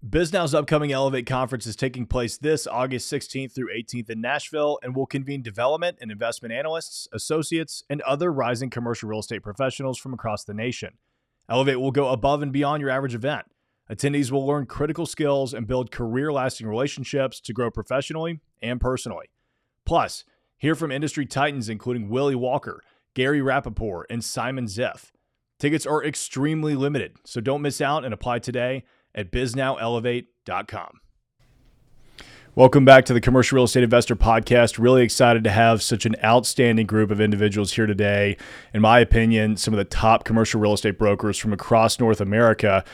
Bisnow's upcoming Elevate conference is taking place this August 16th through 18th in Nashville and will convene development and investment analysts, associates, and other rising commercial real estate professionals from across the nation. Elevate will go above and beyond your average event. Attendees will learn critical skills and build career lasting relationships to grow professionally and personally. Plus, hear from industry titans including Willie Walker, Gary Rappaport, and Simon Ziff. Tickets are extremely limited, so don't miss out and apply today at bisnowelevate.com. Welcome back to the Commercial Real Estate Investor Podcast. Really excited to have such an outstanding group of individuals here today. In my opinion, some of the top commercial real estate brokers from across North America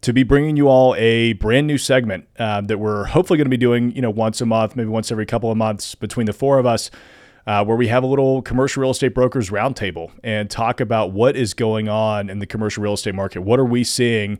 to be bringing you all a brand new segment uh, that we're hopefully going to be doing, you know, once a month, maybe once every couple of months between the four of us. Uh, where we have a little commercial real estate brokers roundtable and talk about what is going on in the commercial real estate market. What are we seeing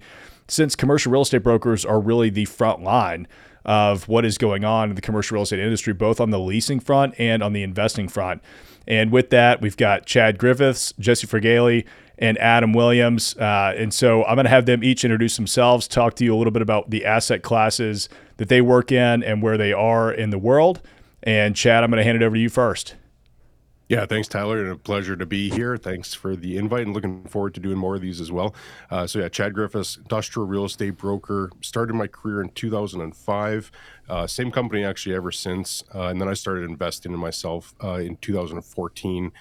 since commercial real estate brokers are really the front line of what is going on in the commercial real estate industry, both on the leasing front and on the investing front. And with that, we've got Chad Griffiths, Jesse Fragale, and Adam Williams. Uh, and so I'm going to have them each introduce themselves, talk to you a little bit about the asset classes that they work in and where they are in the world. And Chad, I'm going to hand it over to you first. Yeah, thanks, Tyler, and a pleasure to be here. Thanks for the invite, and looking forward to doing more of these as well. Uh, so, yeah, Chad Griffiths, industrial real estate broker. Started my career in 2005. Uh, same company actually ever since, uh, and then I started investing in myself uh, in 2014.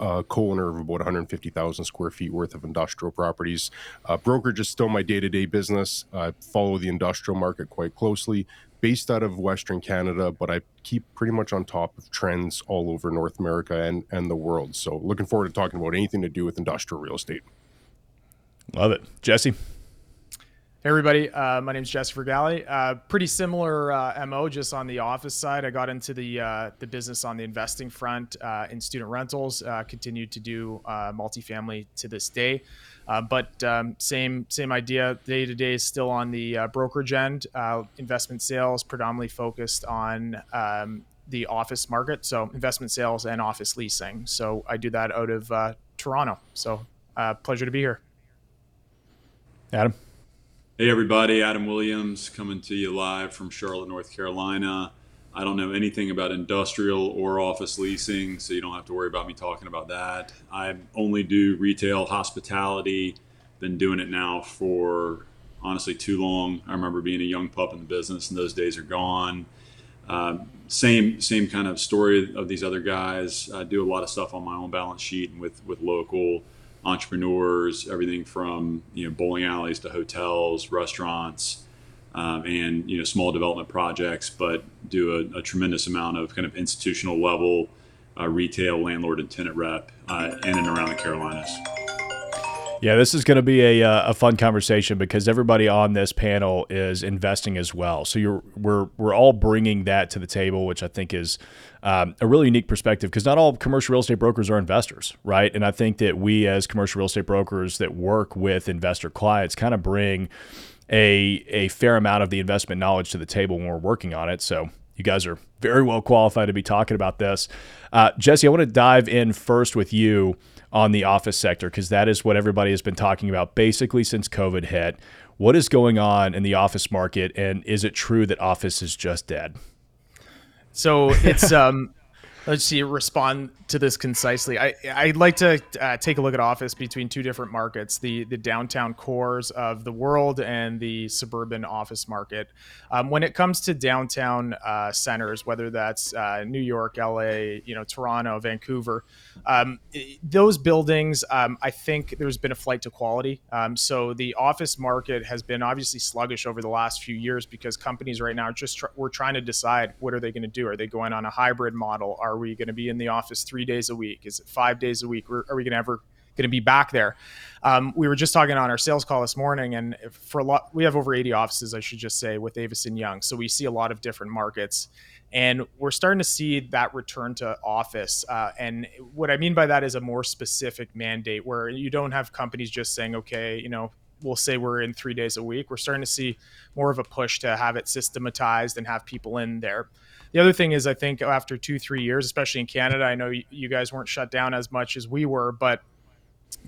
Uh, co-owner of about 150,000 square feet worth of industrial properties. Uh, brokerage is still my day-to-day business. I follow the industrial market quite closely based out of Western Canada, but I keep pretty much on top of trends all over North America and, and the world. So looking forward to talking about anything to do with industrial real estate. Love it. Jesse? Hey everybody, uh, my name is Jesse Fragale. Uh, pretty similar uh, mo, just on the office side. I got into the uh, the business on the investing front uh, in student rentals. Uh, continued to do multifamily to this day. Uh, but um, same same idea. Day to day is still on the uh, brokerage end. Uh, investment sales predominantly focused on um, the office market, so investment sales and office leasing. So I do that out of uh, Toronto. So uh, pleasure to be here. Adam. Hey everybody, Adam Williams coming to you live from Charlotte, North Carolina. I don't know anything about industrial or office leasing, so you don't have to worry about me talking about that. I only do retail hospitality. Been doing it now for honestly too long. I remember being a young pup in the business, and those days are gone. Uh, same same kind of story of these other guys. I do a lot of stuff on my own balance sheet and with with local entrepreneurs, everything from you know bowling alleys to hotels, restaurants um, and you know small development projects, but do a, a, tremendous amount of kind of institutional level uh, retail landlord and tenant rep uh, in and around the Carolinas. Yeah, this is going to be a, uh, a fun conversation because everybody on this panel is investing as well. So you're we're we're all bringing that to the table, which I think is um, a really unique perspective because not all commercial real estate brokers are investors, right? And I think that we as commercial real estate brokers that work with investor clients kind of bring a a fair amount of the investment knowledge to the table when we're working on it. So you guys are very well qualified to be talking about this. Uh, Jesse, I want to dive in first with you on the office sector because that is what everybody has been talking about basically since COVID hit. What is going on in the office market, and is it true that office is just dead? So it's um, let's see respond to this concisely. I, i'd like to uh, take a look at office between two different markets the the downtown cores of the world and the suburban office market. Um, when it comes to downtown uh, centers whether that's uh, new york la you know toronto vancouver um, those buildings um, i think there's been a flight to quality. Um, so the office market has been obviously sluggish over the last few years because companies right now are just tr- we're trying to decide what are they going to do? Are they going on a hybrid model? Are are we going to be in the office three days a week? Is it five days a week? Are we going to ever going to be back there? Um, we were just talking on our sales call this morning, and for a lot, we have over 80 offices, I should just say, with Avison Young. So we see a lot of different markets. And we're starting to see that return to office. Uh, and what I mean by that is a more specific mandate where you don't have companies just saying, okay, you know, we'll say we're in three days a week. We're starting to see more of a push to have it systematized and have people in there. The other thing is, I think after two, three years, especially in Canada, I know you guys weren't shut down as much as we were, but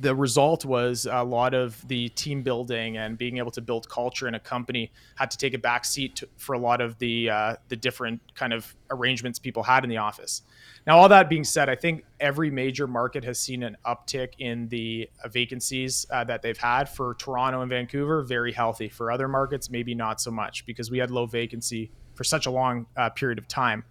the result was a lot of the team building and being able to build culture in a company had to take a back seat to, for a lot of the uh, the different kind of arrangements people had in the office. Now, all that being said, I think every major market has seen an uptick in the vacancies uh, that they've had. For Toronto and Vancouver, very healthy. For other markets, maybe not so much because we had low vacancy for such a long uh, period of time.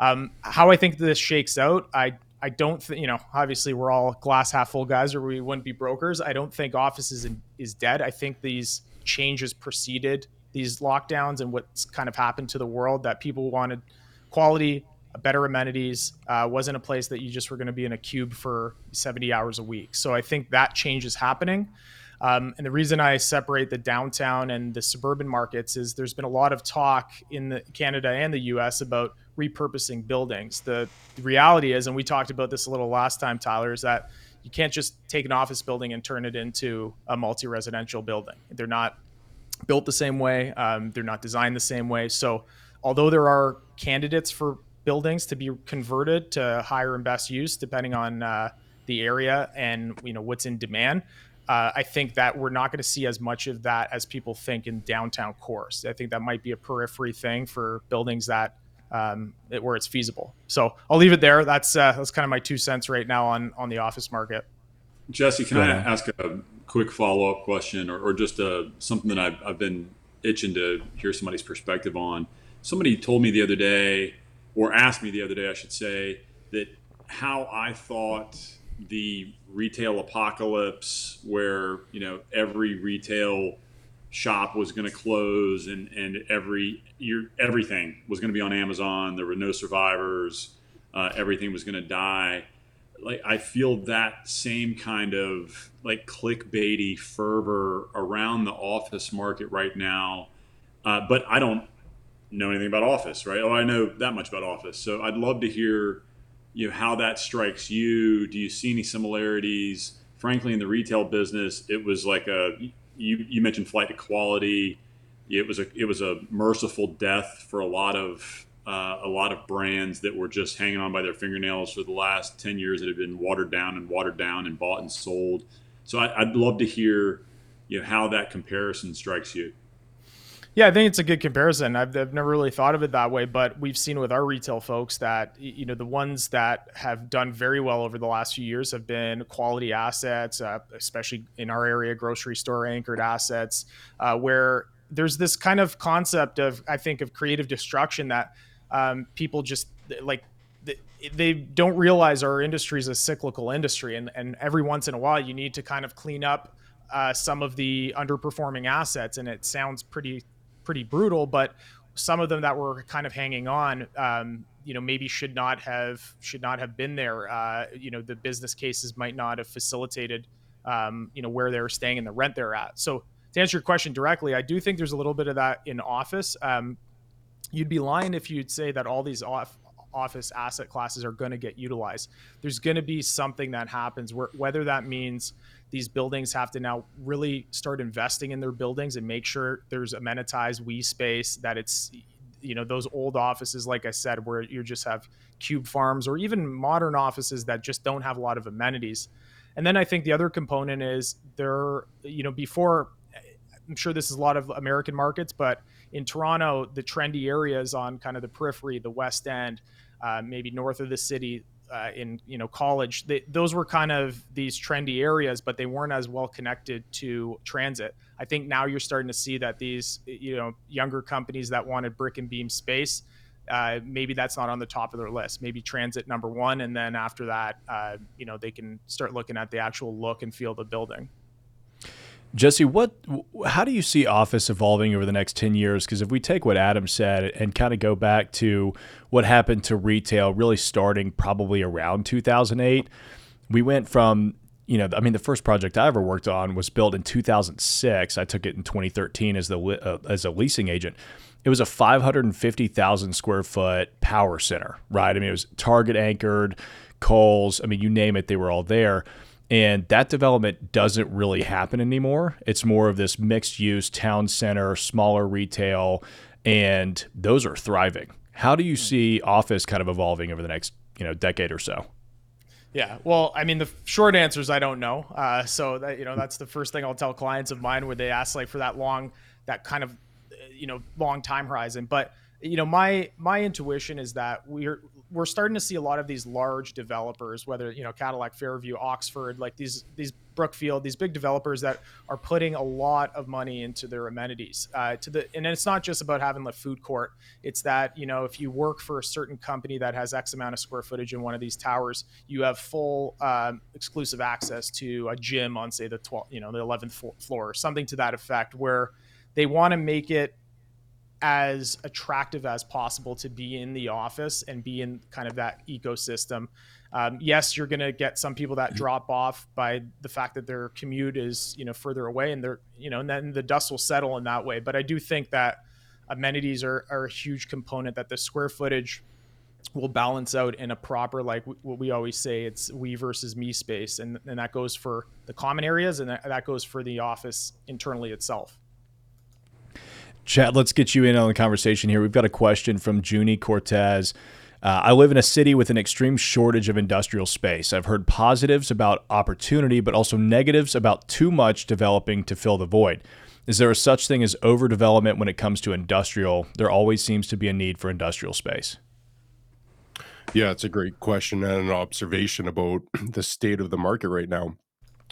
Um, how I think this shakes out, I I don't think you know. Obviously, we're all glass half full guys, or we wouldn't be brokers. I don't think office is, is dead. I think these changes preceded these lockdowns and what's kind of happened to the world that people wanted quality, better amenities. Uh, wasn't a place that you just were going to be in a cube for 70 hours a week. So I think that change is happening. Um, and the reason I separate the downtown and the suburban markets is there's been a lot of talk in the, Canada and the U.S. about repurposing buildings. The, the reality is, and we talked about this a little last time, Tyler, is that you can't just take an office building and turn it into a multi-residential building. They're not built the same way. Um, they're not designed the same way. So, although there are candidates for buildings to be converted to higher and best use, depending on uh, the area and you know what's in demand, uh, I think that we're not going to see as much of that as people think in downtown cores. I think that might be a periphery thing for buildings that um, it, where it's feasible. So I'll leave it there. That's uh, that's kind of my two cents right now on on the office market. Jesse, can I ask a quick follow up question, or, or just a, uh, something that I've, I've been itching to hear somebody's perspective on? Somebody told me the other day, or asked me the other day, I should say, that how I thought the retail apocalypse, where you know every retail shop was going to close and and every your everything was going to be on Amazon. There were no survivors. Uh, everything was going to die. Like I feel that same kind of like clickbaity fervor around the office market right now. Uh, but I don't know anything about office, right? Oh, I know that much about office. So I'd love to hear you know how that strikes you. Do you see any similarities? Frankly, in the retail business, it was like a you, you mentioned flight to quality. It was a it was a merciful death for a lot of uh, a lot of brands that were just hanging on by their fingernails for the last ten years that have been watered down and watered down and bought and sold. So I, would love to hear you know how that comparison strikes you. Yeah, I think it's a good comparison. I've, I've never really thought of it that way, but we've seen with our retail folks that you know the ones that have done very well over the last few years have been quality assets, uh, especially in our area, grocery store anchored assets, uh, where there's this kind of concept of I think of creative destruction that um, people just like they don't realize our industry is a cyclical industry, and and every once in a while you need to kind of clean up uh, some of the underperforming assets, and it sounds pretty pretty brutal, but some of them that were kind of hanging on, um, you know, maybe should not have should not have been there. Uh, you know, the business cases might not have facilitated, um, you know, where they were staying and the rent they're at. So to answer your question directly, I do think there's a little bit of that in office. Um, you'd be lying if you'd say that all these off, office asset classes are going to get utilized. There's going to be something that happens where whether that means these buildings have to now really start investing in their buildings and make sure there's amenitized we space that it's you know those old offices like i said where you just have cube farms or even modern offices that just don't have a lot of amenities. And then i think the other component is there you know before i'm sure this is a lot of american markets but in toronto the trendy areas on kind of the periphery the west end uh, maybe north of the city uh, in you know college they, those were kind of these trendy areas but they weren't as well connected to transit. I think now you're starting to see that these you know younger companies that wanted brick and beam space uh, maybe that's not on the top of their list. Maybe transit number one and then after that uh, you know they can start looking at the actual look and feel of the building Jesse, what, how do you see Office evolving over the next 10 years? Because if we take what Adam said and kind of go back to what happened to retail, really starting probably around 2008, we went from, you know, I mean, the first project I ever worked on was built in 2006. I took it in 2013 as the uh, as a leasing agent. It was a 550,000 square foot power center, right? I mean, it was Target anchored, Kohl's. I mean, you name it, they were all there. And that development doesn't really happen anymore. It's more of this mixed use town center, smaller retail, and those are thriving. How do you see office kind of evolving over the next, you know, decade or so? Yeah, well, I mean, the short answer is I don't know. Uh, so that you know, that's the first thing I'll tell clients of mine when they ask like for that long, that kind of, you know, long time horizon. But you know, my my intuition is that we're we're starting to see a lot of these large developers, whether you know Cadillac, Fairview, Oxford, like these these Brookfield, these big developers that are putting a lot of money into their amenities. Uh, to the and it's not just about having the food court. It's that you know if you work for a certain company that has X amount of square footage in one of these towers, you have full um, exclusive access to a gym on say the 12th, you know the 11th floor, or something to that effect, where they want to make it as attractive as possible to be in the office and be in kind of that ecosystem. Um, yes, you're going to get some people that drop off by the fact that their commute is you know further away, and they're you know, and then the dust will settle in that way. But I do think that amenities are, are a huge component that the square footage will balance out in a proper like what we always say it's we versus me space and, and that goes for the common areas and that, that goes for the office internally itself Chad, let's get you in on the conversation here. We've got a question from Junie Cortez. Uh, I live in a city with an extreme shortage of industrial space. I've heard positives about opportunity, but also negatives about too much developing to fill the void. Is there a such thing as overdevelopment when it comes to industrial? There always seems to be a need for industrial space. Yeah, it's a great question and an observation about the state of the market right now.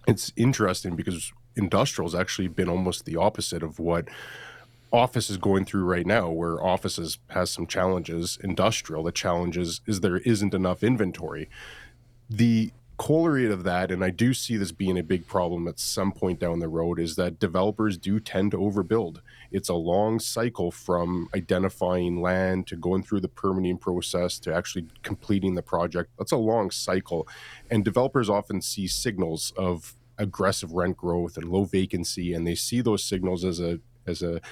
It's interesting because industrial has actually been almost the opposite of what office is going through right now where offices has some challenges industrial the challenges is there isn't enough inventory. The corollary of that and i do see this being a big problem at some point down the road is that developers do tend to overbuild. It's a long cycle from identifying land to going through the permitting process to actually completing the project. That's a long cycle and developers often see signals of aggressive rent growth and low vacancy and they see those signals as a as a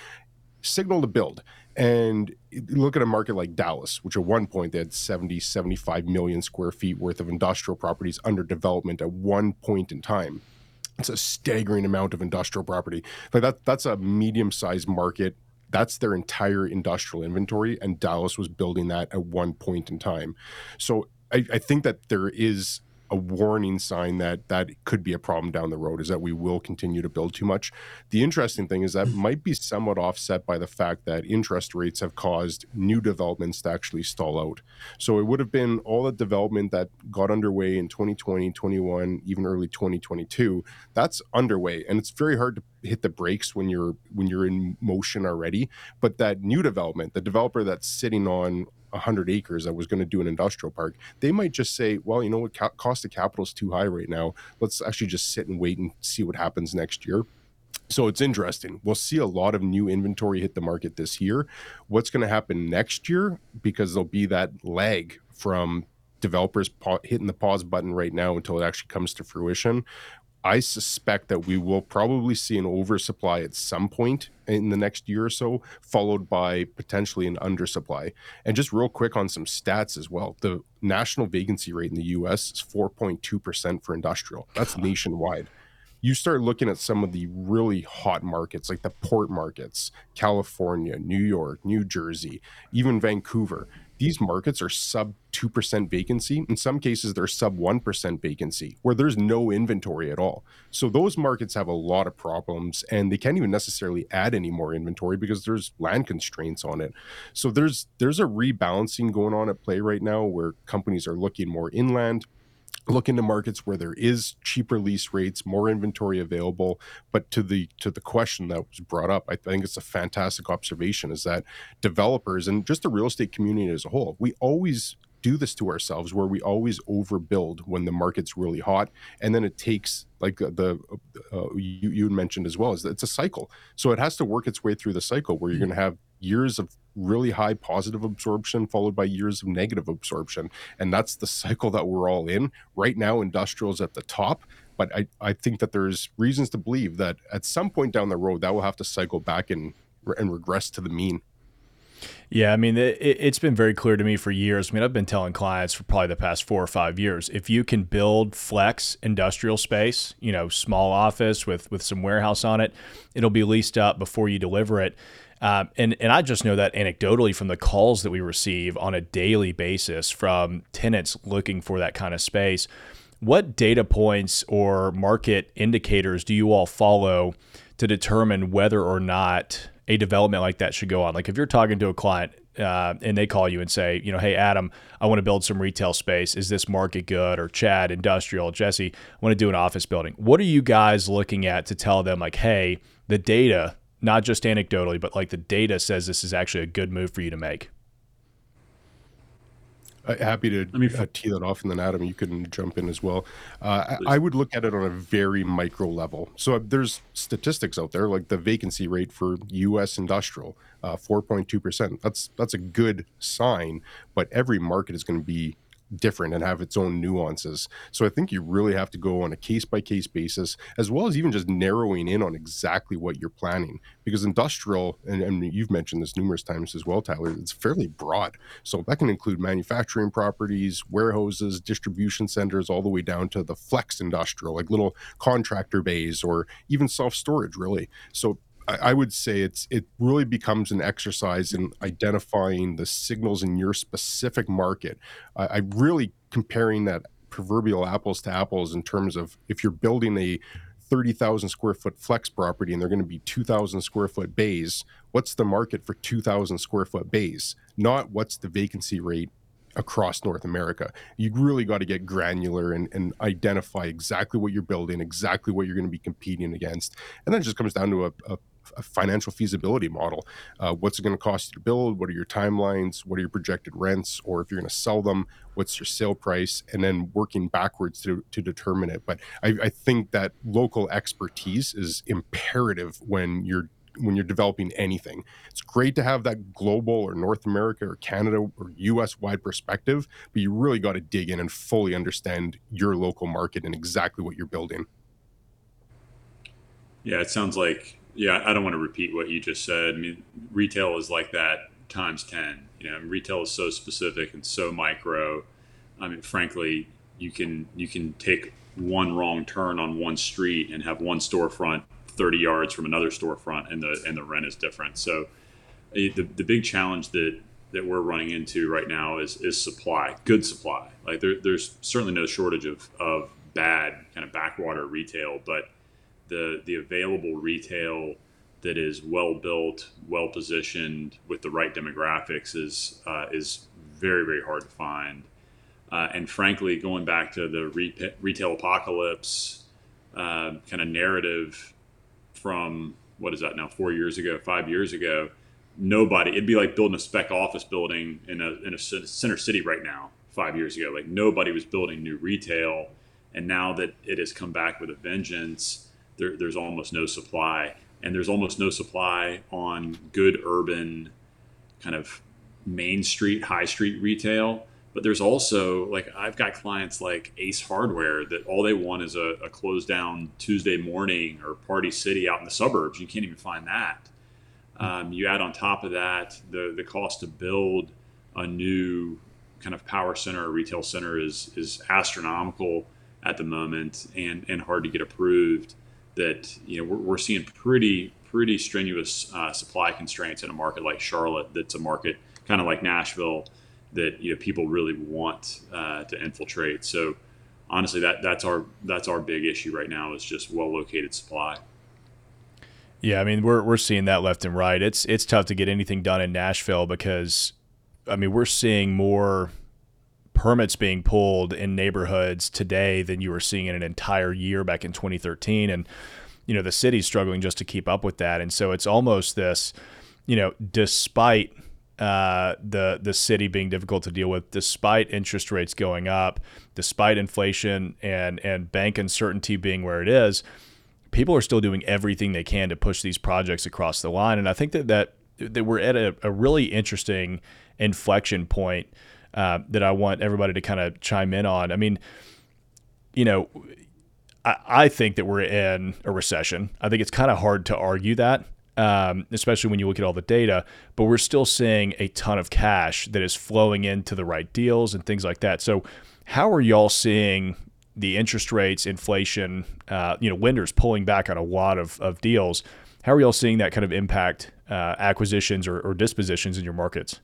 signal to build. And look at a market like Dallas, which at one point they had 70, 75 million square feet worth of industrial properties under development at one point in time. It's a staggering amount of industrial property. Like that, that's a medium-sized market. That's their entire industrial inventory, and Dallas was building that at one point in time. So I, I think that there is a warning sign that that could be a problem down the road is that we will continue to build too much. The interesting thing is that mm-hmm. might be somewhat offset by the fact that interest rates have caused new developments to actually stall out. So it would have been all the development that got underway in 2020, 21, even early 2022. That's underway and it's very hard to hit the brakes when you're when you're in motion already, but that new development, the developer that's sitting on 100 acres that was going to do an industrial park, they might just say, well, you know what, ca- cost of capital is too high right now. Let's actually just sit and wait and see what happens next year. So it's interesting. We'll see a lot of new inventory hit the market this year. What's going to happen next year? Because there'll be that lag from developers pa- hitting the pause button right now until it actually comes to fruition. I suspect that we will probably see an oversupply at some point in the next year or so, followed by potentially an undersupply. And just real quick on some stats as well the national vacancy rate in the US is 4.2% for industrial. That's nationwide. You start looking at some of the really hot markets, like the port markets, California, New York, New Jersey, even Vancouver these markets are sub 2% vacancy. In some cases, they're sub 1% vacancy where there's no inventory at all. So those markets have a lot of problems and they can't even necessarily add any more inventory because there's land constraints on it. So there's there's a rebalancing going on at play right now where companies are looking more inland look into markets where there is cheaper lease rates more inventory available. But to the to the question that was brought up i think it's a fantastic observation is that developers and just the real estate community as a whole we always do this to ourselves where we always overbuild when the market's really hot. And then it takes like the uh, you, you mentioned as well is that it's a cycle. So it has to work its way through the cycle where you're mm-hmm. going to have years of really high positive absorption followed by years of negative absorption. And that's the cycle that we're all in. Right now industrials at the top but I, I think that there's reasons to believe that at some point down the road that will have to cycle back and and regress to the mean Yeah, I mean, it, has been very clear to me for years. I mean, I've been telling clients for probably the past four or five years if you can build flex industrial space, you know, small office with with some warehouse on it, it'll be leased up before you deliver it. Um, and and I just know that anecdotally from the calls that we receive on a daily basis from tenants looking for that kind of space. What data points or market indicators do you all follow to determine whether or not a development like that should go on? Like if you're talking to a client uh, and they call you and say, you know, hey Adam, I want to build some retail space. Is this market good? Or Chad, industrial, Jesse, I want to do an office building. What are you guys looking at to tell them like, hey, the data, not just anecdotally, but like the data says this is actually a good move for you to make? Uh, happy to I mean, uh, tee that off, and then Adam, you can jump in as well. Uh, I, I would look at it on a very micro level. So uh, there's statistics out there, like the vacancy rate for U.S. industrial, uh, 4.2 percent. That's that's a good sign, but every market is going to be different and have its own nuances. So I think you really have to go on a case by case basis, as well as even just narrowing in on exactly what you're planning. Because industrial, and, and you've mentioned this numerous times as well, Tyler, it's fairly broad. So that can include manufacturing properties, warehouses, distribution centers, all the way down to the flex industrial, like little contractor bays or even self storage, really. So I would say it's it really becomes an exercise in identifying the signals in your specific market. I, really comparing that proverbial apples to apples in terms of if you're building a 30,000 square foot flex property and they're going to be 2,000 square foot bays, what's the market for 2,000 square foot bays? Not what's the vacancy rate across North America. You really got to get granular and, and identify exactly what you're building, exactly what you're going to be competing against. And then it just comes down to a, a a financial feasibility model. Uh, what's it going to cost you to build? What are your timelines? What are your projected rents? Or if you're going to sell them, what's your sale price? And then working backwards to, to determine it. But I, I think that local expertise is imperative when you're when you're developing anything. It's great to have that global or North America or Canada or US wide perspective, but you really got to dig in and fully understand your local market and exactly what you're building. Yeah, it sounds like yeah, I don't want to repeat what you just said. I mean, retail is like that times 10. You know, retail is so specific and so micro. I mean, frankly, you can you can take one wrong turn on one street and have one storefront 30 yards from another storefront and the and the rent is different. So eh, the, the big challenge that that we're running into right now is is supply, good supply. Like there, there's certainly no shortage of, of bad kind of backwater retail, but the the available retail that is well built, well positioned with the right demographics is uh, is very very hard to find. Uh, and frankly, going back to the re- retail apocalypse uh, kind of narrative from what is that now four years ago, five years ago, nobody it'd be like building a spec office building in a in a center city right now. Five years ago, like nobody was building new retail, and now that it has come back with a vengeance there, there's almost no supply, and there's almost no supply on good urban, kind of main street, high street retail. But there's also like I've got clients like Ace Hardware that all they want is a, a closed down Tuesday morning or Party City out in the suburbs. You can't even find that. Um, you add on top of that the the cost to build a new kind of power center or retail center is is astronomical at the moment and and hard to get approved that you know we're, we're seeing pretty pretty strenuous uh, supply constraints in a market like Charlotte. That's a market kind of like Nashville that you know people really want uh, to infiltrate. So honestly, that that's our that's our big issue right now is just well located supply. Yeah, I mean we're we're seeing that left and right. It's it's tough to get anything done in Nashville because I mean we're seeing more permits being pulled in neighborhoods today than you were seeing in an entire year back in 2013 and you know the city's struggling just to keep up with that and so it's almost this you know despite uh, the the city being difficult to deal with, despite interest rates going up, despite inflation and and bank uncertainty being where it is, people are still doing everything they can to push these projects across the line. And I think that that, that we're at a, a really interesting inflection point uh, that I want everybody to kind of chime in on. I mean, you know, I, I think that we're in a recession. I think it's kind of hard to argue that. um, especially when you look at all the data. But we're still seeing a ton of cash that is flowing into the right deals and things like that. So, how are y'all seeing the interest rates, inflation, uh, you know, lenders pulling back on a lot of, of deals? How are y'all seeing that kind of impact uh, acquisitions or, or dispositions in your markets?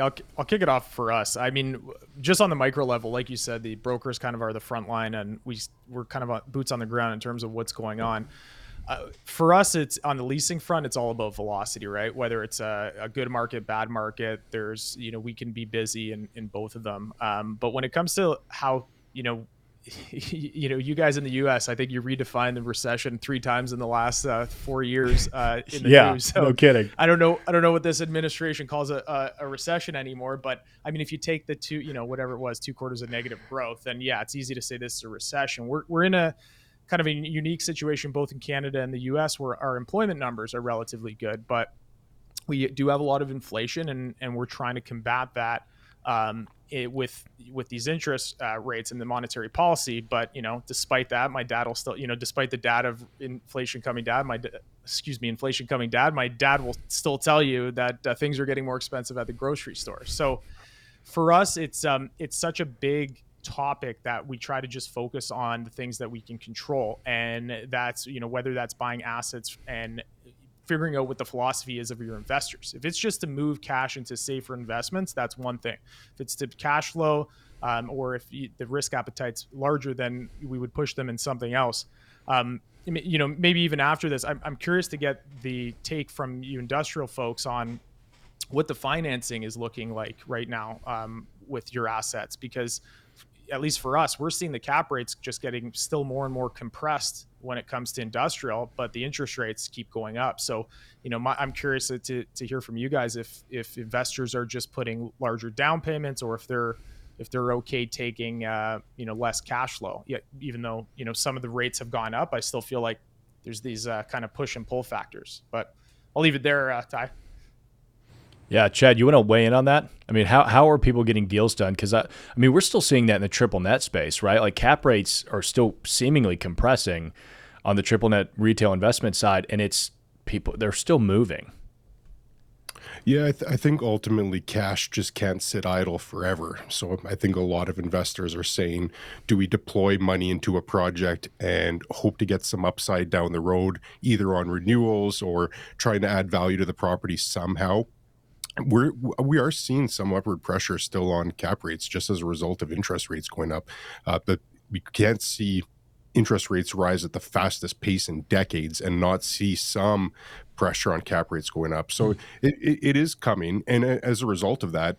I'll, I'll kick it off for us. I mean, just on the micro level, like you said, the brokers kind of are the front line, and we we're kind of boots on the ground in terms of what's going on. Uh, for us, it's on the leasing front. It's all about velocity, right? Whether it's a, a, good market, bad market, there's you know we can be busy in in both of them. Um, but when it comes to how you know you know, you guys in the U.S., I think you redefined the recession three times in the last uh, four years. Uh, in the yeah, news. So no kidding. I don't know. I don't know what this administration calls a, a, a, recession anymore. But I mean, if you take the two, you know, whatever it was, two quarters of negative growth, then yeah, it's easy to say this is a recession. We're we're in a kind of a unique situation both in Canada and the U.S. where our employment numbers are relatively good, but we do have a lot of inflation, and and we're trying to combat that. Um, it, with with these interest uh, rates and the monetary policy. But you know, despite that, my dad will still, you know, despite the data of inflation coming down, my excuse me, inflation coming down, my dad will still tell you that uh, things are getting more expensive at the grocery store. So for us, it's um, it's such a big topic that we try to just focus on the things that we can control and that's you know whether that's buying assets and figuring out what the philosophy is of your investors. If it's just to move cash into safer investments, that's one thing. If it's to cash flow, um, or if you, the risk appetite's larger, then we would push them in something else. Um, you know, maybe even after this, I'm, I'm curious to get the take from you industrial folks on what the financing is looking like right now um, with your assets, because at least for us, we're seeing the cap rates just getting still more and more compressed when it comes to industrial, but the interest rates keep going up. So, you know, my, I'm curious to, to hear from you guys if if investors are just putting larger down payments or if they're if they're okay taking uh, you know less cash flow. Yeah, even though you know some of the rates have gone up, I still feel like there's these uh, kind of push and pull factors. But I'll leave it there, uh, Ty. Yeah, Chad, you want to weigh in on that? I mean, how, how are people getting deals done? Because I, I mean, we're still seeing that in the triple net space, right? Like cap rates are still seemingly compressing on the triple net retail investment side, and it's people they're still moving. Yeah, I, th- I, think ultimately cash just can't sit idle forever. So I think a lot of investors are saying, do we deploy money into a project and hope to get some upside down the road, either on renewals or trying to add value to the property somehow? We're we are seeing some upward pressure still on cap rates just as a result of interest rates going up uh, but we can't see interest rates rise at the fastest pace in decades and not see some pressure on cap rates going up so mm. it, it, it is coming and as a result of that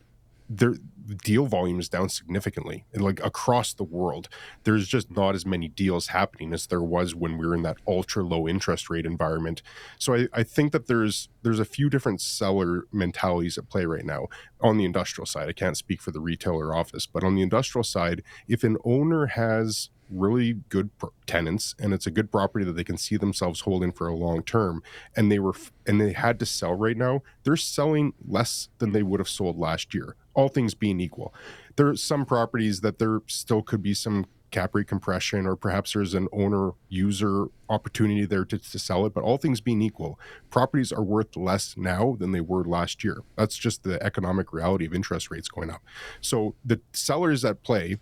there deal volume is down significantly like across the world there's just not as many deals happening as there was when we were in that ultra low interest rate environment. So I, I think that there's there's a few different seller mentalities at play right now. On the industrial side i can't speak for the retailer office but on the industrial side if an owner has really good tenants and it's a good property that they can see themselves holding for a long term and they were and they had to sell right now they're selling less than they would have sold last year all things being equal there are some properties that there still could be some cap rate compression or perhaps there's an owner user opportunity there to, to sell it but all things being equal properties are worth less now than they were last year. That's just the economic reality of interest rates going up. So the sellers at play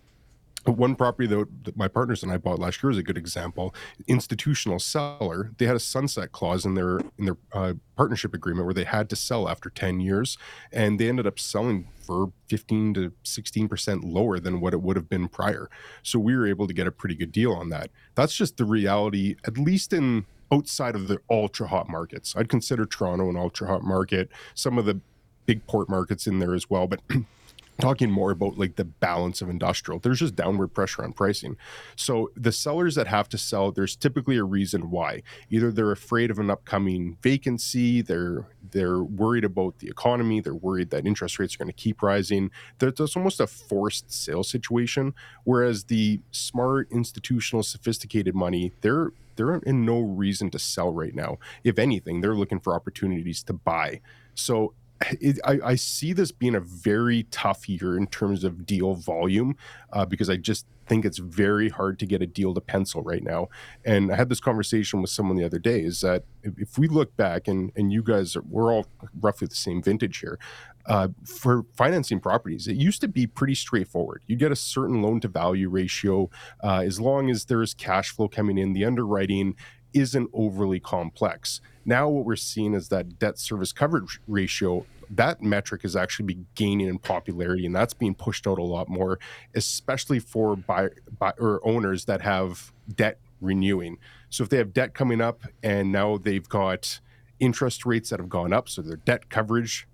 one property that my partners and I bought last year is a good example. Institutional seller, they had a sunset clause in their in their uh, partnership agreement where they had to sell after 10 years and they ended up selling for 15 to 16% lower than what it would have been prior. So we were able to get a pretty good deal on that. That's just the reality at least in outside of the ultra hot markets. I'd consider Toronto an ultra hot market, some of the big port markets in there as well, but talking more about like the balance of industrial. There's just downward pressure on pricing. So the sellers that have to sell there's typically a reason why. Either they're afraid of an upcoming vacancy they're they're worried about the economy they're worried that interest rates are going to keep rising. There's almost a forced sale situation whereas the smart institutional sophisticated money they're they're in no reason to sell right now. If anything they're looking for opportunities to buy. So it, I, I, see this being a very tough year in terms of deal volume uh, because I just think it's very hard to get a deal to pencil right now. And I had this conversation with someone the other day is that if, we look back and, and you guys, are, we're all roughly the same vintage here, uh, for financing properties, it used to be pretty straightforward. You get a certain loan to value ratio uh, as long as there's cash flow coming in, the underwriting isn't overly complex. Now, what we're seeing is that debt service coverage ratio, that metric is actually be gaining in popularity, and that's being pushed out a lot more, especially for buy, buy or owners that have debt renewing. So if they have debt coming up and now they've got interest rates that have gone up, so their debt coverage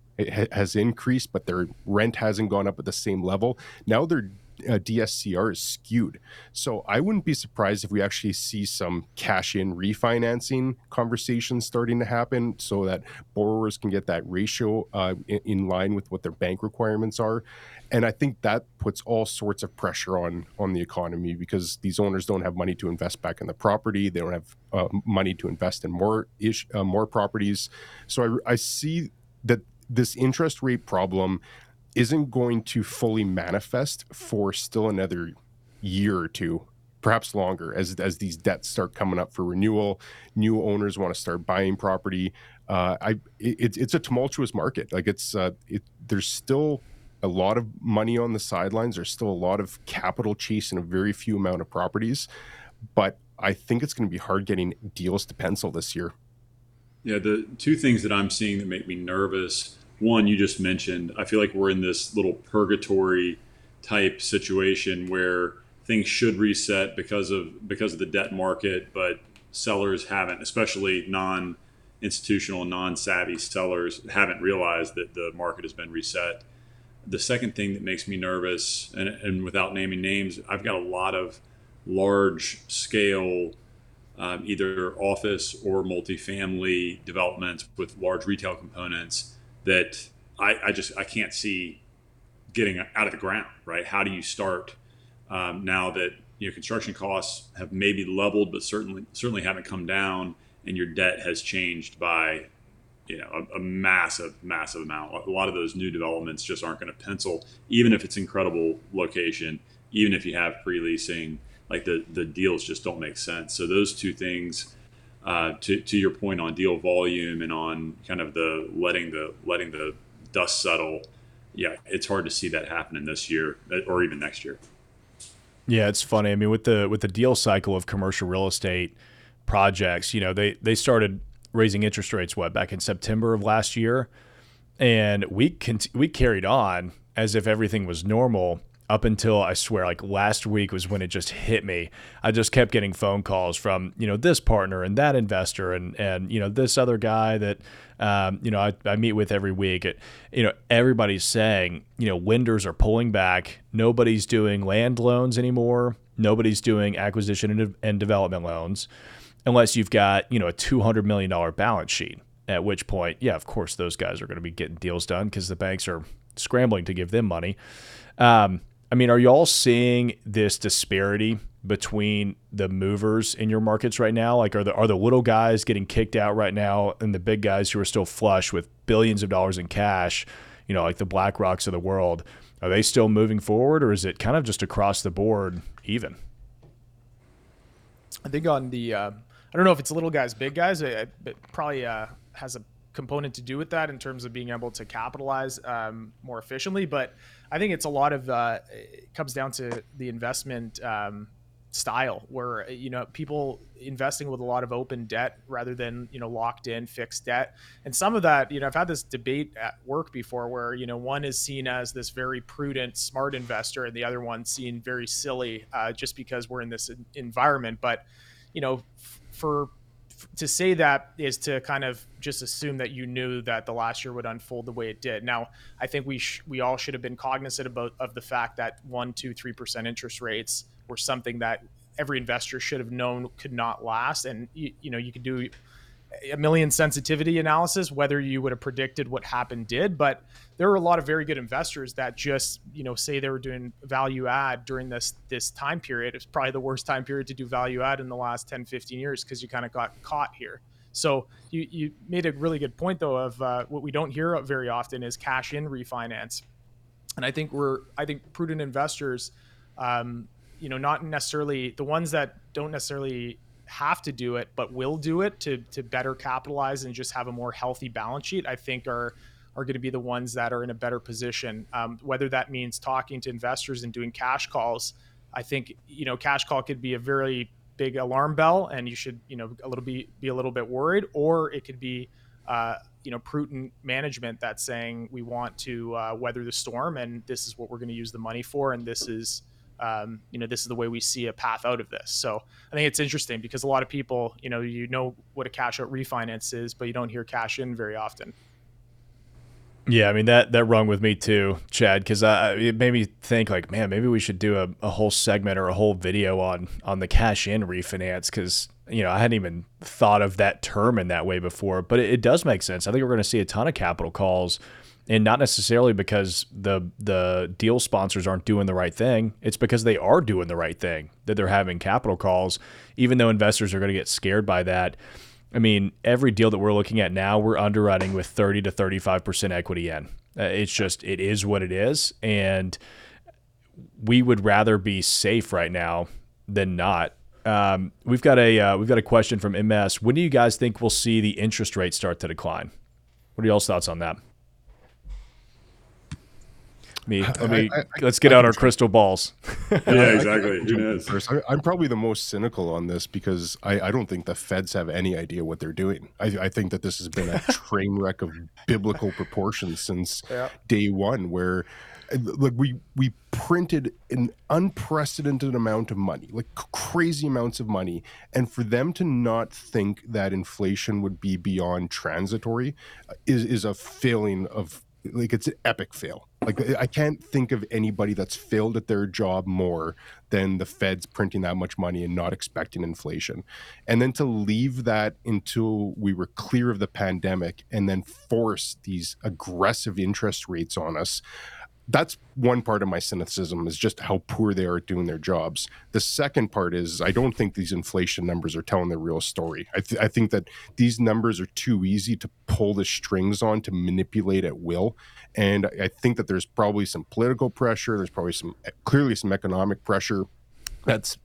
has increased, but their rent hasn't gone up at the same level. Now their uh, DSCR is skewed. So I wouldn't be surprised if we actually see some cash in refinancing conversations starting to happen so that borrowers can get that ratio uh, in, in, line with what their bank requirements are. And I think that puts all sorts of pressure on on the economy because these owners don't have money to invest back in the property. They don't have uh, money to invest in more ish, uh, more properties. So I, I see that this interest rate problem isn't going to fully manifest for still another year or two perhaps longer as as these debts start coming up for renewal new owners want to start buying property. Uh, i it, it's a tumultuous market. Like it's uh, it, there's still a lot of money on the sidelines. There's still a lot of capital chasing a very few amount of properties but i think it's going to be hard getting deals to pencil this year. Yeah the two things that i'm seeing that make me nervous one you just mentioned i feel like we're in this little purgatory type situation where things should reset because of because of the debt market but sellers haven't especially non institutional non savvy sellers haven't realized that the market has been reset. The second thing that makes me nervous and, and without naming names i've got a lot of large scale um, either office or multifamily developments with large retail components that I, I just I can't see getting out of the ground. Right? How do you start um, now that you know construction costs have maybe leveled, but certainly certainly haven't come down, and your debt has changed by you know a, a massive massive amount. A lot of those new developments just aren't going to pencil, even if it's incredible location, even if you have pre leasing. Like the the deals just don't make sense. So those two things uh, to, to your point on deal volume and on kind of the letting the letting the dust settle, yeah, it's hard to see that happening this year uh, or even next year. Yeah, it's funny. I mean, with the with the deal cycle of commercial real estate projects, you know, they they started raising interest rates what back in September of last year, and we cont- we carried on as if everything was normal up until I swear like last week was when it just hit me. I just kept getting phone calls from, you know, this partner and that investor and and you know, this other guy that um, you know, I, I meet with every week. It, you know, everybody's saying, you know, lenders are pulling back. Nobody's doing land loans anymore. Nobody's doing acquisition and, and development loans unless you've got, you know, a $200 million balance sheet. At which point, yeah, of course, those guys are going to be getting deals done because the banks are scrambling to give them money. Um, I mean, are you all seeing this disparity between the movers in your markets right now? Like, are the are the little guys getting kicked out right now, and the big guys who are still flush with billions of dollars in cash, you know, like the Black Rocks of the world, are they still moving forward, or is it kind of just across the board even? I think on the, uh, I don't know if it's little guys, big guys. It probably uh, has a component to do with that in terms of being able to capitalize um, more efficiently, but I think it's a lot of uh, it comes down to the investment um, style, where you know people investing with a lot of open debt rather than you know locked in fixed debt. And some of that, you know, I've had this debate at work before, where you know one is seen as this very prudent, smart investor, and the other one seen very silly, uh, just because we're in this environment. But you know, f- for to say that is to kind of just assume that you knew that the last year would unfold the way it did. Now, I think we sh- we all should have been cognizant about of the fact that one, two, three percent interest rates were something that every investor should have known could not last. And you, you know, you could do a million sensitivity analysis whether you would have predicted what happened did but there are a lot of very good investors that just you know say they were doing value add during this this time period. It's probably the worst time period to do value add in the last 10 15 years because you kind of got caught here. So you you made a really good point though of uh, what we don't hear very often is cash in refinance, and I think we're I think prudent investors, um, you know, not necessarily the ones that don't necessarily have to do it, but will do it to to better capitalize and just have a more healthy balance sheet. I think are are going to be the ones that are in a better position. Um, whether that means talking to investors and doing cash calls, I think you know cash call could be a very big alarm bell, and you should you know a little be be a little bit worried, or it could be uh, you know prudent management that's saying we want to uh, weather the storm, and this is what we're going to use the money for, and this is um, you know this is the way we see a path out of this. So I think it's interesting because a lot of people you know you know what a cash out refinance is, but you don't hear cash in very often. Yeah, I mean that that rung with me too, Chad, because it made me think like, man, maybe we should do a, a whole segment or a whole video on on the cash in refinance because you know I hadn't even thought of that term in that way before, but it, it does make sense. I think we're going to see a ton of capital calls, and not necessarily because the the deal sponsors aren't doing the right thing. It's because they are doing the right thing that they're having capital calls, even though investors are going to get scared by that I mean, every deal that we're looking at now, we're underwriting with 30 to 35% equity in. Uh, it's just, it is what it is. And we would rather be safe right now than not. Um, we've got a uh, we've got a question from MS. When do you guys think we'll see the interest rate start to decline? What are y'all's thoughts on that? Me. Let me I, I, let's get I, out our crystal balls. yeah, exactly. Who knows? I, am probably the most cynical on this because I, don't think the feds have any idea what they're doing. I, think that this has been a train wreck of biblical proportions since yeah. day one, where like we we printed an unprecedented amount of money like crazy amounts of money and for them to not think that inflation would be beyond transitory uh, is is a failing of like it's an epic fail. Like I can't think of anybody that's failed at their job more than the Feds printing that much money and not expecting inflation. And then to leave that until we were clear of the pandemic and then force these aggressive interest rates on us that's one part of my cynicism is just how poor they are at doing their jobs. The second part is I don't think these inflation numbers are telling the real story. I, th- I think that these numbers are too easy to pull the strings on to manipulate at will. And I think that there's probably some political pressure. There's probably some eh, clearly some economic pressure that's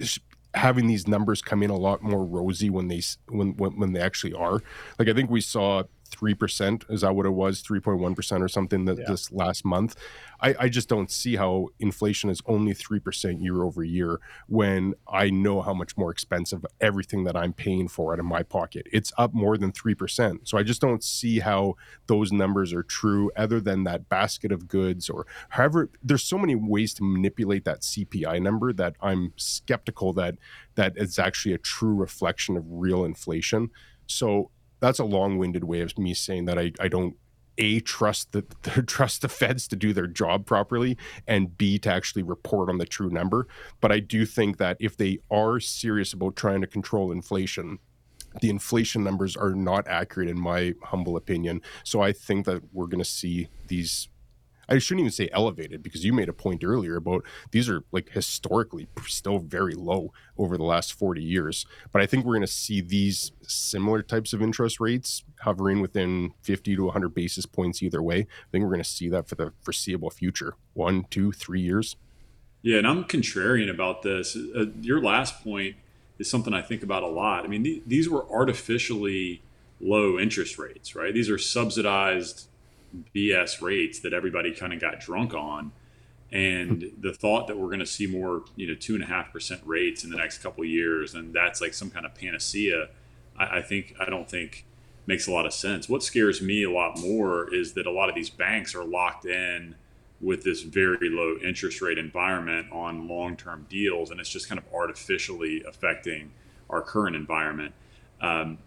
having these numbers come in a lot more rosy when they when when, when they actually are. Like I think we saw three percent. Is that what it was? Three point one percent or something that yeah. this last month. I, I just don't see how inflation is only three percent year over year when I know how much more expensive everything that I'm paying for out of my pocket. It's up more than three percent. So I just don't see how those numbers are true, other than that basket of goods or however. There's so many ways to manipulate that CPI number that I'm skeptical that that it's actually a true reflection of real inflation. So that's a long-winded way of me saying that I, I don't a trust the, the, trust the feds to do their job properly and b to actually report on the true number. But i do think that if they are serious about trying to control inflation the inflation numbers are not accurate in my humble opinion. So i think that we're going to see these I shouldn't even say elevated because you made a point earlier about these are like historically still very low over the last 40 years. But I think we're going to see these similar types of interest rates hovering within 50 to 100 basis points either way. I think we're going to see that for the foreseeable future one, two, three years. Yeah, and I'm contrarian about this. Uh, your last point is something I think about a lot. I mean, th- these were artificially low interest rates, right? These are subsidized BS rates that everybody kind of got drunk on. And the thought that we're going to see more, you know, two and a half percent rates in the next couple years, and that's like some kind of panacea, I, I think I don't think makes a lot of sense. What scares me a lot more is that a lot of these banks are locked in with this very low interest rate environment on long-term deals, and it's just kind of artificially affecting our current environment. Um,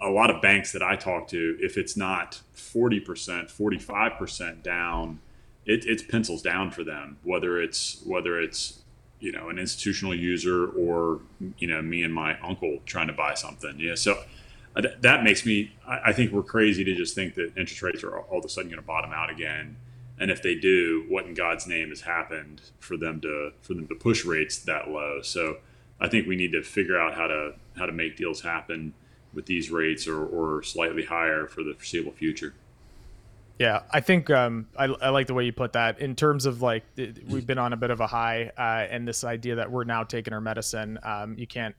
a lot of banks that I talk to, if it's not 40%, 45% down, it, it's pencils down for them, whether it's, whether it's, you know, an institutional user or, you know, me and my uncle trying to buy something. Yeah. So uh, that makes me, I, I think we're crazy to just think that interest rates are all of a sudden going to bottom out again. And if they do, what in God's name has happened for them to, for them to push rates that low? So I think we need to figure out how to, how to make deals happen with these rates or, or slightly higher for the foreseeable future. Yeah, I think um, I, I, like the way you put that. In terms of like, we've been on a bit of a high, uh, and this idea that we're now taking our medicine. Um, you can't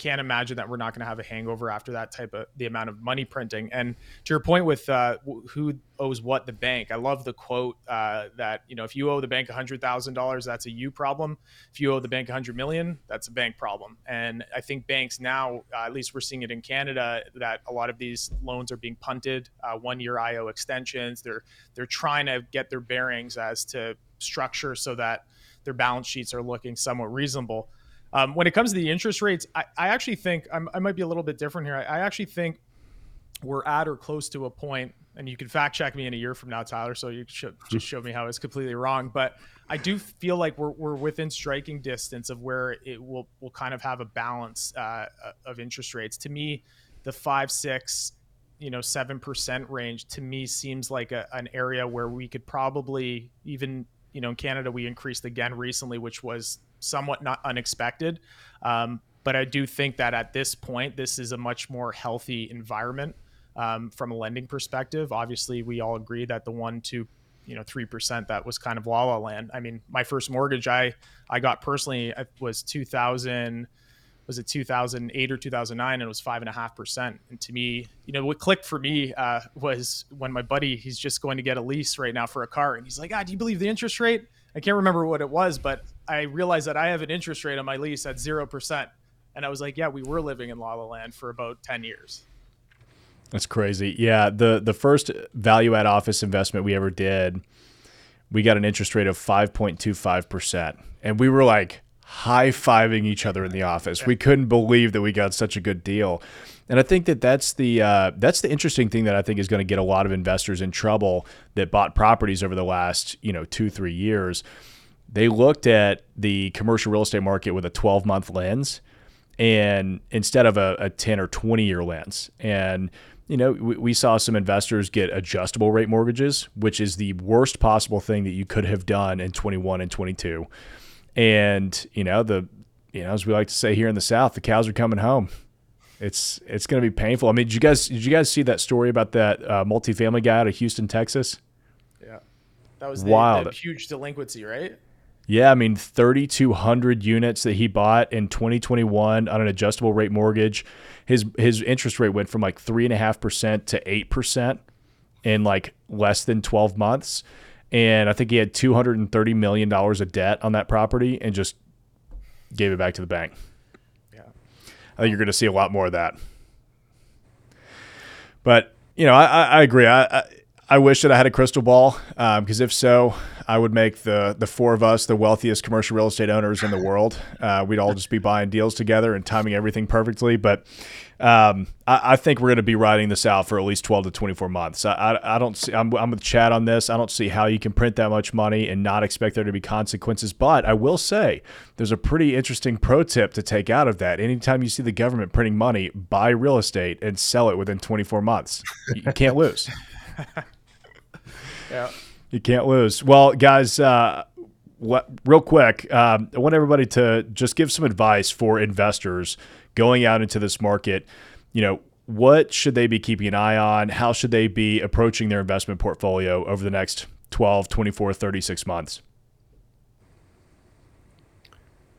can't imagine that we're not going to have a hangover after that type of the amount of money printing. And to your point with uh, who owes what the bank, I love the quote uh, that you know if you owe the bank hundred thousand dollars, that's a you problem. If you owe the bank a hundred million, that's a bank problem. And I think banks now, uh, at least we're seeing it in Canada, that a lot of these loans are being punted, uh, one year IO extensions. They're they're trying to get their bearings as to structure so that their balance sheets are looking somewhat reasonable. Um, when it comes to the interest rates, I, I actually think I'm, i might be a little bit different here. I, I, actually think we're at or close to a point, and you can fact check me in a year from now, Tyler. So you should just show me how it's completely wrong. But I do feel like we're, we're within striking distance of where it will will kind of have a balance uh, of interest rates. To me, the five six you know seven percent range to me seems like a, an area where we could probably even you know in Canada we increased again recently, which was somewhat not unexpected. Um, but I do think that at this point, this is a much more healthy environment um, from a lending perspective. Obviously, we all agree that the one, two, you know, three percent that was kind of la la land. I mean, my first mortgage I I got personally was two thousand was it 2008 or 2009 and it was five and a half percent and to me you know what clicked for me uh, was when my buddy he's just going to get a lease right now for a car and he's like ah do you believe the interest rate i can't remember what it was but I realized that I have an interest rate on my lease at zero percent, and I was like, yeah, we were living in La La Land for about ten years. That's crazy. Yeah, the the first value add office investment we ever did, we got an interest rate of five point two five percent, and we were like high fiving each other in the office. We couldn't believe that we got such a good deal. And I think that that's the uh, that's the interesting thing that I think is going to get a lot of investors in trouble that bought properties over the last you know two three years they looked at the commercial real estate market with a 12 month lens and instead of a, a 10 or 20 year lens. And, you know, we, we, saw some investors get adjustable rate mortgages, which is the worst possible thing that you could have done in 21 and 22. And, you know, the, you know, as we like to say here in the South, the cows are coming home. It's it's going to be painful. I mean, did you guys did you guys see that story about that uh, multifamily guy out of Houston, Texas? Yeah, that was the, wild, the huge delinquency, right? Yeah, I mean, 3,200 units that he bought in 2021 on an adjustable rate mortgage. His his interest rate went from like three and a half percent to eight percent in like less than 12 months, and I think he had 230 million dollars of debt on that property and just gave it back to the bank. Yeah, I think you're going to see a lot more of that. But you know, I, I agree. I, I I wish that I had a crystal ball because um, if so, I would make the the four of us the wealthiest commercial real estate owners in the world. Uh, we'd all just be buying deals together and timing everything perfectly. But um, I, I, think we're going to be riding this out for at least twelve to twenty four months. I, I, I don't see. I'm, I'm with Chad on this. I don't see how you can print that much money and not expect there to be consequences. But I will say there's a pretty interesting pro tip to take out of that. Anytime you see the government printing money, buy real estate and sell it within 24 months. You can't lose. Yeah. You can't lose. Well, guys, uh, real quick, um, I want everybody to just give some advice for investors going out into this market. You know, what should they be keeping an eye on? How should they be approaching their investment portfolio over the next 12, 24, 36 months?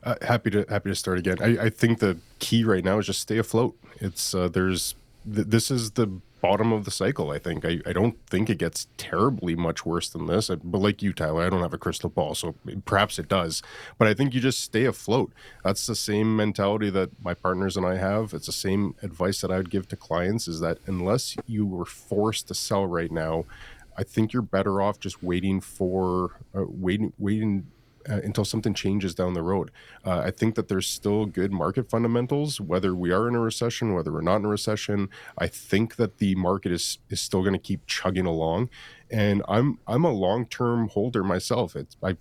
Uh, happy to happy to start again. I, I think the key right now is just stay afloat. It's uh, there's th- this is the bottom of the cycle. I think I, I don't think it gets terribly much worse than this. But like you, Tyler, I don't have a crystal ball, so perhaps it does. But I think you just stay afloat. That's the same mentality that my partners and I have. It's the same advice that I would give to clients: is that unless you were forced to sell right now, I think you're better off just waiting for uh, waiting waiting uh, until something changes down the road. Uh, I think that there's still good market fundamentals, whether we are in a recession, whether we're not in a recession. I think that the market is is still going to keep chugging along, and I'm I'm a long term holder myself. It's I,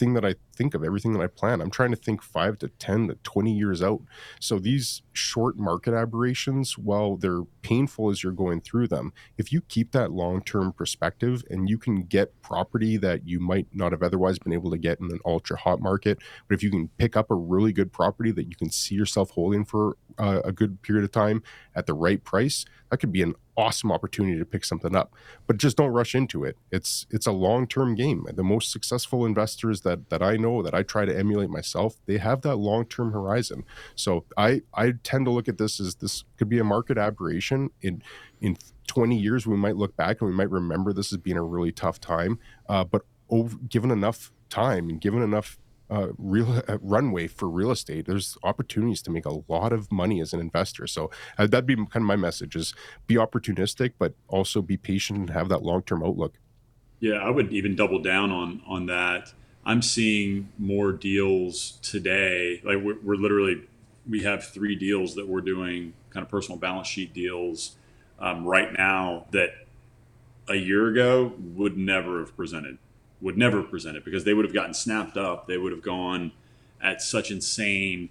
everything that I think of, everything that I plan. I'm trying to think five to ten to twenty years out. So these short market aberrations, while they're painful as you're going through them, if you keep that long term perspective and you can get property that you might not have otherwise been able to get in an ultra hot market, but if you can pick up a really good property that you can see yourself holding for uh, a good period of time at the right price, that could be an awesome opportunity to pick something up. But just don't rush into it. It's it's a long term game. The most successful investors that that I know that I try to emulate myself, they have that long term horizon. So I I tend to look at this as this could be a market aberration in in 20 years we might look back and we might remember this as being a really tough time. Uh, but over, given enough time and given enough uh, real uh, runway for real estate. There's opportunities to make a lot of money as an investor. So uh, that'd be kind of my message: is be opportunistic, but also be patient and have that long term outlook. Yeah, I would even double down on on that. I'm seeing more deals today. Like we're, we're literally, we have three deals that we're doing, kind of personal balance sheet deals um, right now that a year ago would never have presented would never present it because they would have gotten snapped up. They would have gone at such insane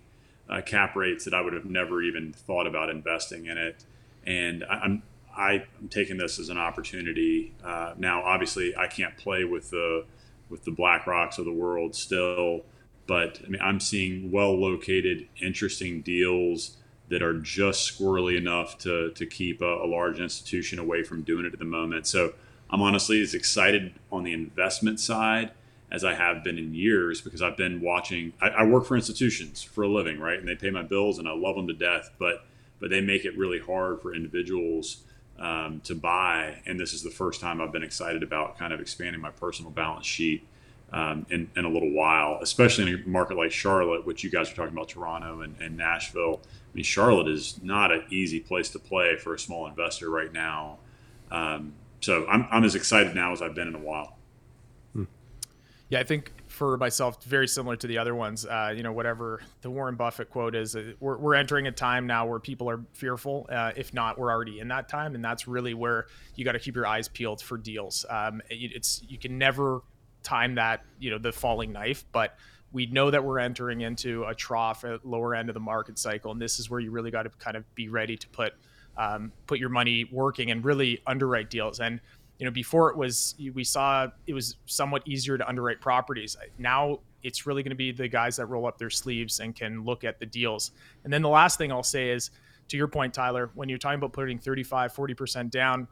uh, cap rates that I would have never even thought about investing in it. And I, I'm I, am taking this as an opportunity. Uh, now, obviously, I can't play with the with the BlackRocks of the world still, but I mean, I'm seeing well located, interesting deals that are just squirrely enough to to keep a, a large institution away from doing it at the moment. So I'm honestly as excited on the investment side as I have been in years because I've been watching. I, I, work for institutions for a living, right? And they pay my bills, and I love them to death. But but they make it really hard for individuals um, to buy. And this is the first time I've been excited about kind of expanding my personal balance sheet um, in, in a little while, especially in a market like Charlotte, which you guys are talking about Toronto and, and Nashville. I mean, Charlotte is not an easy place to play for a small investor right now. Um, so I'm, I'm as excited now as I've been in a while. Yeah, I think for myself, very similar to the other ones. Uh, you know, whatever the Warren Buffett quote is, uh, we're, we're entering a time now where people are fearful. Uh, if not, we're already in that time, and that's really where you got to keep your eyes peeled for deals. Um, it's you can never time that you know the falling knife, but we know that we're entering into a trough at lower end of the market cycle, and this is where you really got to kind of be ready to put um, put your money working and really underwrite deals. And you know, before it was we saw it was somewhat easier to underwrite properties. Now it's really going to be the guys that roll up their sleeves and can look at the deals. And then the last thing I'll say is to your point, Tyler, when you're talking about putting 35, 40% down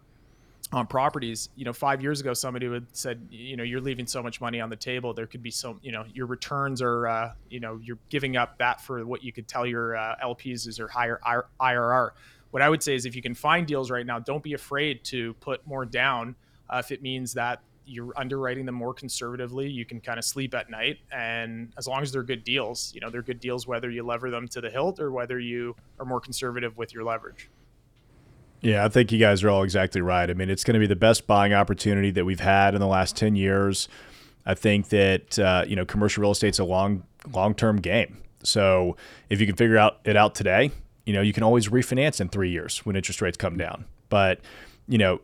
on properties, you know, five years ago, somebody would said, you know, you're leaving so much money on the table. There could be so, you know, your returns are, uh, you know, you're giving up that for what you could tell your uh, LPs is your higher IRR what I would say is if you can find deals right now, don't be afraid to put more down. Uh, if it means that you're underwriting them more conservatively, you can kind of sleep at night. And as long as they're good deals, you know, they're good deals whether you lever them to the hilt or whether you are more conservative with your leverage. Yeah, I think you guys are all exactly right. I mean, it's going to be the best buying opportunity that we've had in the last 10 years. I think that, uh, you know, commercial real estate's a long, long term game. So if you can figure out it out today, you know, you can always refinance in three years when interest rates come down. But, you know,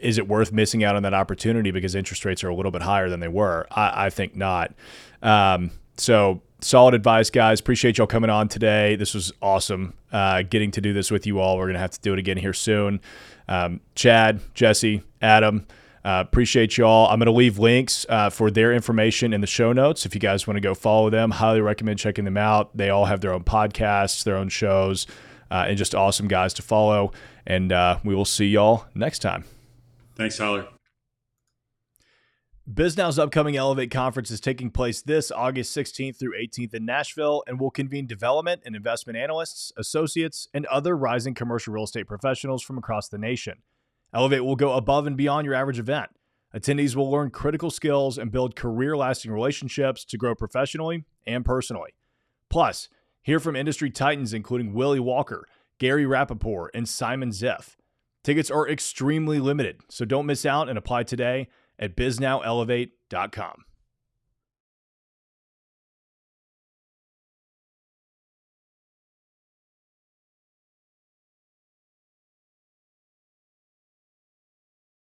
is it worth missing out on that opportunity because interest rates are a little bit higher than they were? I, I think not. Um, so solid advice, guys. Appreciate y'all coming on today. This was awesome uh, getting to do this with you all. We're going to have to do it again here soon. Um, Chad, Jesse, Adam, uh, appreciate y'all. I'm going to leave links uh, for their information in the show notes. If you guys want to go follow them, highly recommend checking them out. They all have their own podcasts, their own shows, uh, and just awesome guys to follow. And uh, we will see y'all next time. Thanks, Tyler. Bisnow's upcoming Elevate conference is taking place this August 16th through 18th in Nashville and will convene development and investment analysts, associates, and other rising commercial real estate professionals from across the nation. Elevate will go above and beyond your average event. Attendees will learn critical skills and build career lasting relationships to grow professionally and personally. Plus, hear from industry titans including Willy Walker, Gary Rappaport, and Simon Ziff. Tickets are extremely limited, so don't miss out and apply today at bisnowelevate.com.